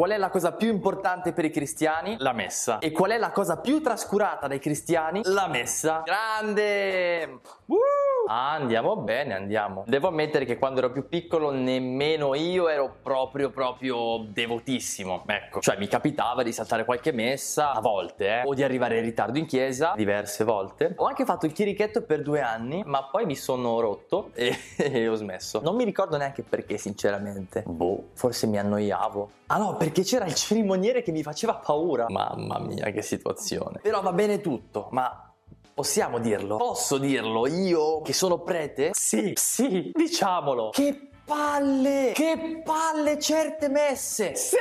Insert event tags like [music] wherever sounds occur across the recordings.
Qual è la cosa più importante per i cristiani? La messa. E qual è la cosa più trascurata dai cristiani? La messa. Grande! Uh! Ah, andiamo bene, andiamo. Devo ammettere che quando ero più piccolo nemmeno io ero proprio proprio devotissimo. Ecco, cioè mi capitava di saltare qualche messa a volte, eh, o di arrivare in ritardo in chiesa diverse volte. Ho anche fatto il chirichetto per due anni, ma poi mi sono rotto e, [laughs] e ho smesso. Non mi ricordo neanche perché, sinceramente. Boh, forse mi annoiavo. Ah no, perché c'era il cerimoniere che mi faceva paura. Mamma mia, che situazione. Però va bene tutto, ma Possiamo dirlo? Posso dirlo io che sono prete? Sì, sì, diciamolo. Che palle! Che palle certe messe! Sì!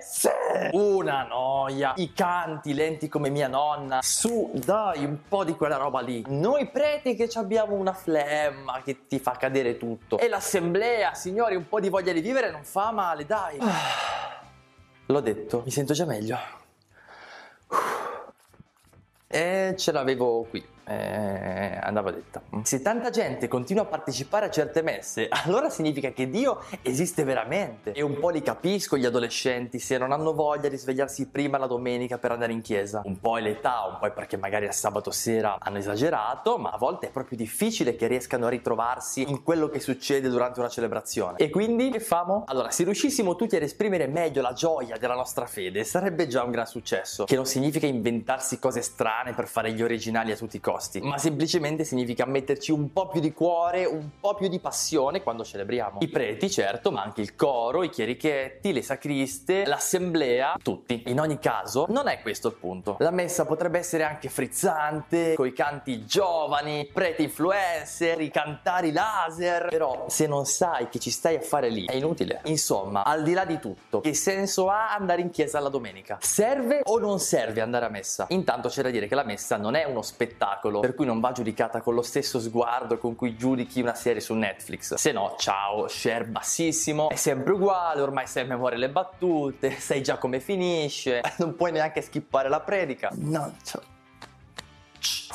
Sì! Una noia! I canti lenti come mia nonna. Su, dai, un po' di quella roba lì. Noi preti che abbiamo una flemma che ti fa cadere tutto. E l'assemblea, signori, un po' di voglia di vivere non fa male, dai. [sighs] Ah, l'ho detto, mi sento già meglio. E ce l'avevo qui eh, andava detta. Se tanta gente continua a partecipare a certe messe, [laughs] allora significa che Dio esiste veramente. E un po' li capisco gli adolescenti se non hanno voglia di svegliarsi prima la domenica per andare in chiesa. Un po' è l'età, un po' è perché magari a sabato sera hanno esagerato, ma a volte è proprio difficile che riescano a ritrovarsi in quello che succede durante una celebrazione. E quindi che famo? Allora, se riuscissimo tutti ad esprimere meglio la gioia della nostra fede, sarebbe già un gran successo. Che non significa inventarsi cose strane per fare gli originali a tutti i costi costi, ma semplicemente significa metterci un po' più di cuore, un po' più di passione quando celebriamo. I preti, certo, ma anche il coro, i chierichetti, le sacriste, l'assemblea, tutti. In ogni caso, non è questo il punto. La messa potrebbe essere anche frizzante, coi canti giovani, preti influencer, i cantari laser, però se non sai che ci stai a fare lì, è inutile. Insomma, al di là di tutto, che senso ha andare in chiesa la domenica? Serve o non serve andare a messa? Intanto c'è da dire che la messa non è uno spettacolo spettacolo, per cui non va giudicata con lo stesso sguardo con cui giudichi una serie su Netflix. Se no, ciao, share bassissimo, è sempre uguale, ormai sai a memoria le battute, [laughs] sai già come finisce, [laughs] non puoi neanche skippare la predica. No, ciao.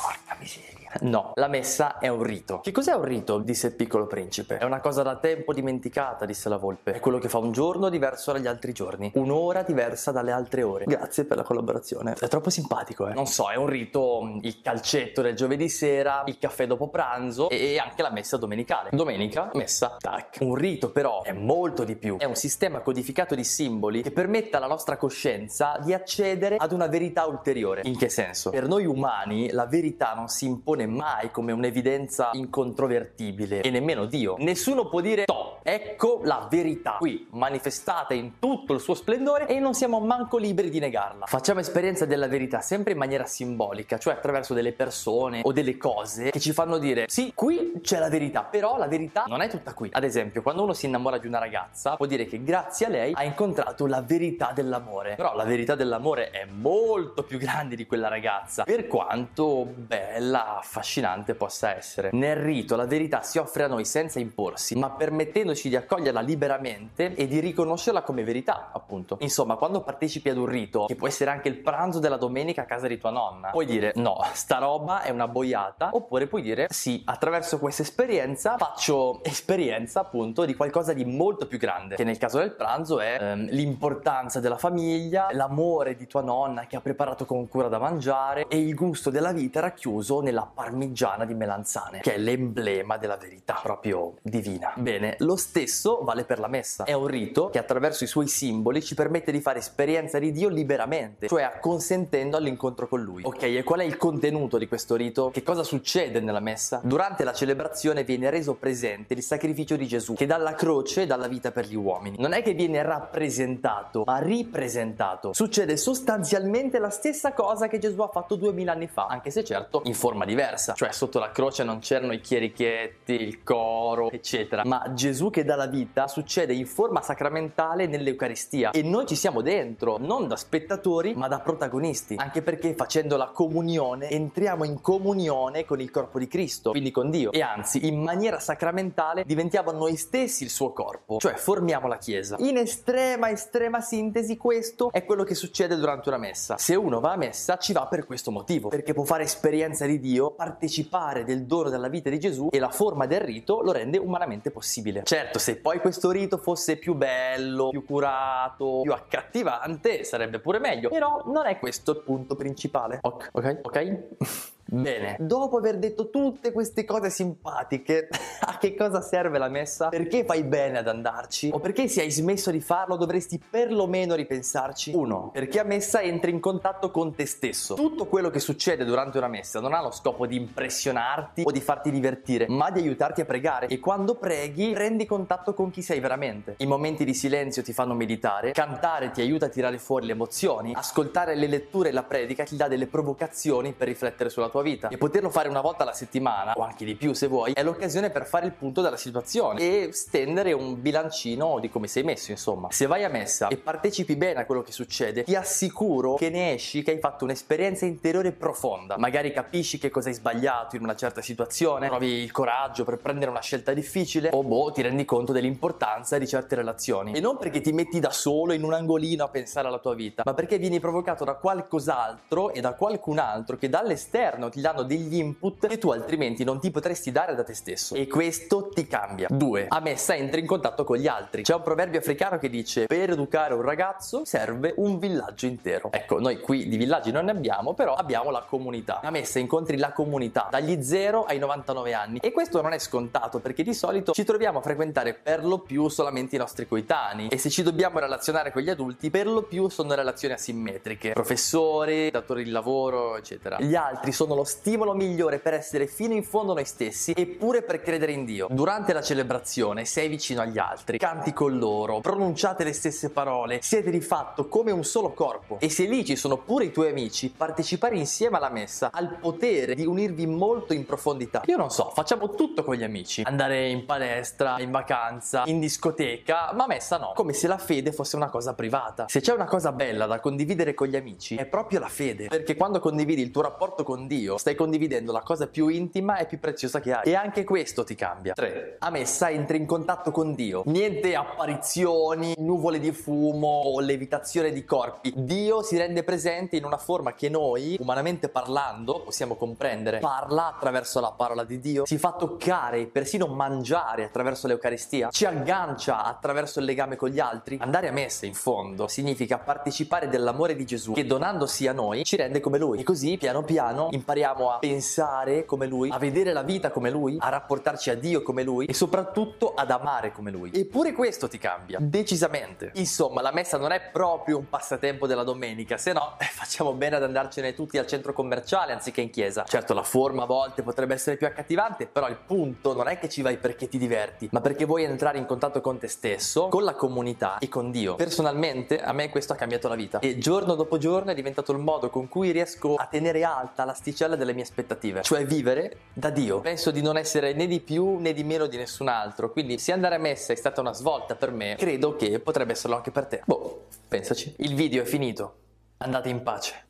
Porca miseria. No, la messa è un rito. Che cos'è un rito? disse il piccolo principe. È una cosa da tempo dimenticata, disse la volpe. È quello che fa un giorno diverso dagli altri giorni, un'ora diversa dalle altre ore. Grazie per la collaborazione. È troppo simpatico, eh. Non so, è un rito mm, il calcetto del giovedì sera, il caffè dopo pranzo e anche la messa domenicale. Domenica, messa, tac. Un rito però è molto di più. È un sistema codificato di simboli che permette alla nostra coscienza di accedere ad una verità ulteriore. In che senso? Per noi umani la verità non si impone mai come un'evidenza incontrovertibile e nemmeno Dio. Nessuno può dire to, ecco la verità qui manifestata in tutto il suo splendore e non siamo manco liberi di negarla. Facciamo esperienza della verità sempre in maniera simbolica, cioè attraverso delle persone o delle cose che ci fanno dire sì, qui c'è la verità, però la verità non è tutta qui. Ad esempio, quando uno si innamora di una ragazza, può dire che grazie a lei ha incontrato la verità dell'amore. Però la verità dell'amore è molto più grande di quella ragazza, per quanto bella, affascinante possa essere. Nel rito la verità si offre a noi senza imporsi, ma permettendoci di accoglierla liberamente e di riconoscerla come verità, appunto. Insomma, quando partecipi ad un rito, che può essere anche il pranzo della domenica a casa di tua nonna, puoi dire no, sta roba è una boiata, oppure puoi dire sì, attraverso questa esperienza faccio esperienza appunto di qualcosa di molto più grande, che nel caso del pranzo è ehm, l'importanza della famiglia, l'amore di tua nonna che ha preparato con cura da mangiare e il gusto della vita racchiuso nella parmigiana di melanzane, che è l'emblema della verità, proprio divina. Bene, lo stesso vale per la messa. È un rito che attraverso i suoi simboli ci permette di fare esperienza di Dio liberamente, cioè acconsentendo all'incontro con Lui. Ok, e qual è il contenuto di questo rito? Che cosa succede nella messa? Durante la celebrazione viene reso presente il sacrificio di Gesù, che dalla croce dà la vita per gli uomini. Non è che viene rappresentato, ma ripresentato. Succede sostanzialmente la stessa cosa che Gesù ha fatto duemila anni fa, anche se certo in forma diversa. Cioè sotto la croce non c'erano i chierichetti, il coro, eccetera, ma Gesù che dà la vita succede in forma sacramentale nell'Eucaristia. E noi ci siamo dentro, non da spettatori, ma da protagonisti, anche perché facendo la comunione entriamo in comunione con il corpo di Cristo, quindi con Dio, e anzi in maniera sacramentale diventiamo noi stessi il suo corpo, cioè formiamo la Chiesa. In estrema, estrema sintesi questo è quello che succede durante una messa. Se uno va a messa ci va per questo motivo, perché può fare esperienza di Dio partecipare del dono della vita di Gesù e la forma del rito lo rende umanamente possibile. Certo, se poi questo rito fosse più bello, più curato, più accattivante, sarebbe pure meglio, però non è questo il punto principale. Ok, ok, ok? [laughs] Bene, dopo aver detto tutte queste cose simpatiche, [laughs] a che cosa serve la messa? Perché fai bene ad andarci? O perché se hai smesso di farlo dovresti perlomeno ripensarci? 1. Perché a messa entri in contatto con te stesso. Tutto quello che succede durante una messa non ha lo scopo di impressionarti o di farti divertire, ma di aiutarti a pregare. E quando preghi prendi contatto con chi sei veramente. I momenti di silenzio ti fanno meditare, cantare ti aiuta a tirare fuori le emozioni, ascoltare le letture e la predica ti dà delle provocazioni per riflettere sulla tua tua vita. E poterlo fare una volta alla settimana o anche di più se vuoi è l'occasione per fare il punto della situazione e stendere un bilancino di come sei messo insomma. Se vai a messa e partecipi bene a quello che succede ti assicuro che ne esci che hai fatto un'esperienza interiore profonda. Magari capisci che cosa hai sbagliato in una certa situazione trovi il coraggio per prendere una scelta difficile o boh ti rendi conto dell'importanza di certe relazioni. E non perché ti metti da solo in un angolino a pensare alla tua vita ma perché vieni provocato da qualcos'altro e da qualcun altro che dall'esterno all'esterno ti danno degli input che tu altrimenti non ti potresti dare da te stesso e questo ti cambia. 2. A messa entri in contatto con gli altri. C'è un proverbio africano che dice per educare un ragazzo serve un villaggio intero. Ecco, noi qui di villaggi non ne abbiamo, però abbiamo la comunità. A messa incontri la comunità dagli 0 ai 99 anni e questo non è scontato perché di solito ci troviamo a frequentare per lo più solamente i nostri coetanei e se ci dobbiamo relazionare con gli adulti per lo più sono relazioni asimmetriche. Professori, datori di lavoro, eccetera. Gli altri sono sono lo stimolo migliore per essere fino in fondo noi stessi eppure per credere in Dio. Durante la celebrazione sei vicino agli altri, canti con loro, pronunciate le stesse parole, siete di fatto come un solo corpo. E se lì ci sono pure i tuoi amici, partecipare insieme alla messa ha il potere di unirvi molto in profondità. Io non so, facciamo tutto con gli amici. Andare in palestra, in vacanza, in discoteca, ma messa no. Come se la fede fosse una cosa privata. Se c'è una cosa bella da condividere con gli amici, è proprio la fede. Perché quando condividi il tuo rapporto con Dio, Dio, stai condividendo la cosa più intima e più preziosa che hai. E anche questo ti cambia. 3. A messa entri in contatto con Dio. Niente apparizioni, nuvole di fumo o levitazione di corpi. Dio si rende presente in una forma che noi, umanamente parlando, possiamo comprendere. Parla attraverso la parola di Dio, si fa toccare, persino mangiare attraverso l'Eucaristia, ci aggancia attraverso il legame con gli altri. Andare a messa, in fondo, significa partecipare dell'amore di Gesù che donandosi a noi ci rende come Lui. E così, piano piano, impariamo impariamo a pensare come lui, a vedere la vita come lui, a rapportarci a Dio come lui e soprattutto ad amare come lui. Eppure questo ti cambia, decisamente. Insomma, la messa non è proprio un passatempo della domenica, se no eh, facciamo bene ad andarcene tutti al centro commerciale anziché in chiesa. Certo, la forma a volte potrebbe essere più accattivante, però il punto non è che ci vai perché ti diverti, ma perché vuoi entrare in contatto con te stesso, con la comunità e con Dio. Personalmente, a me questo ha cambiato la vita e giorno dopo giorno è diventato il modo con cui riesco a tenere alta l'asticella particella delle mie aspettative, cioè vivere da Dio. Penso di non essere né di più né di meno di nessun altro, quindi se andare a messa è stata una svolta per me, credo che potrebbe esserlo anche per te. Boh, pensaci. Il video è finito. Andate in pace.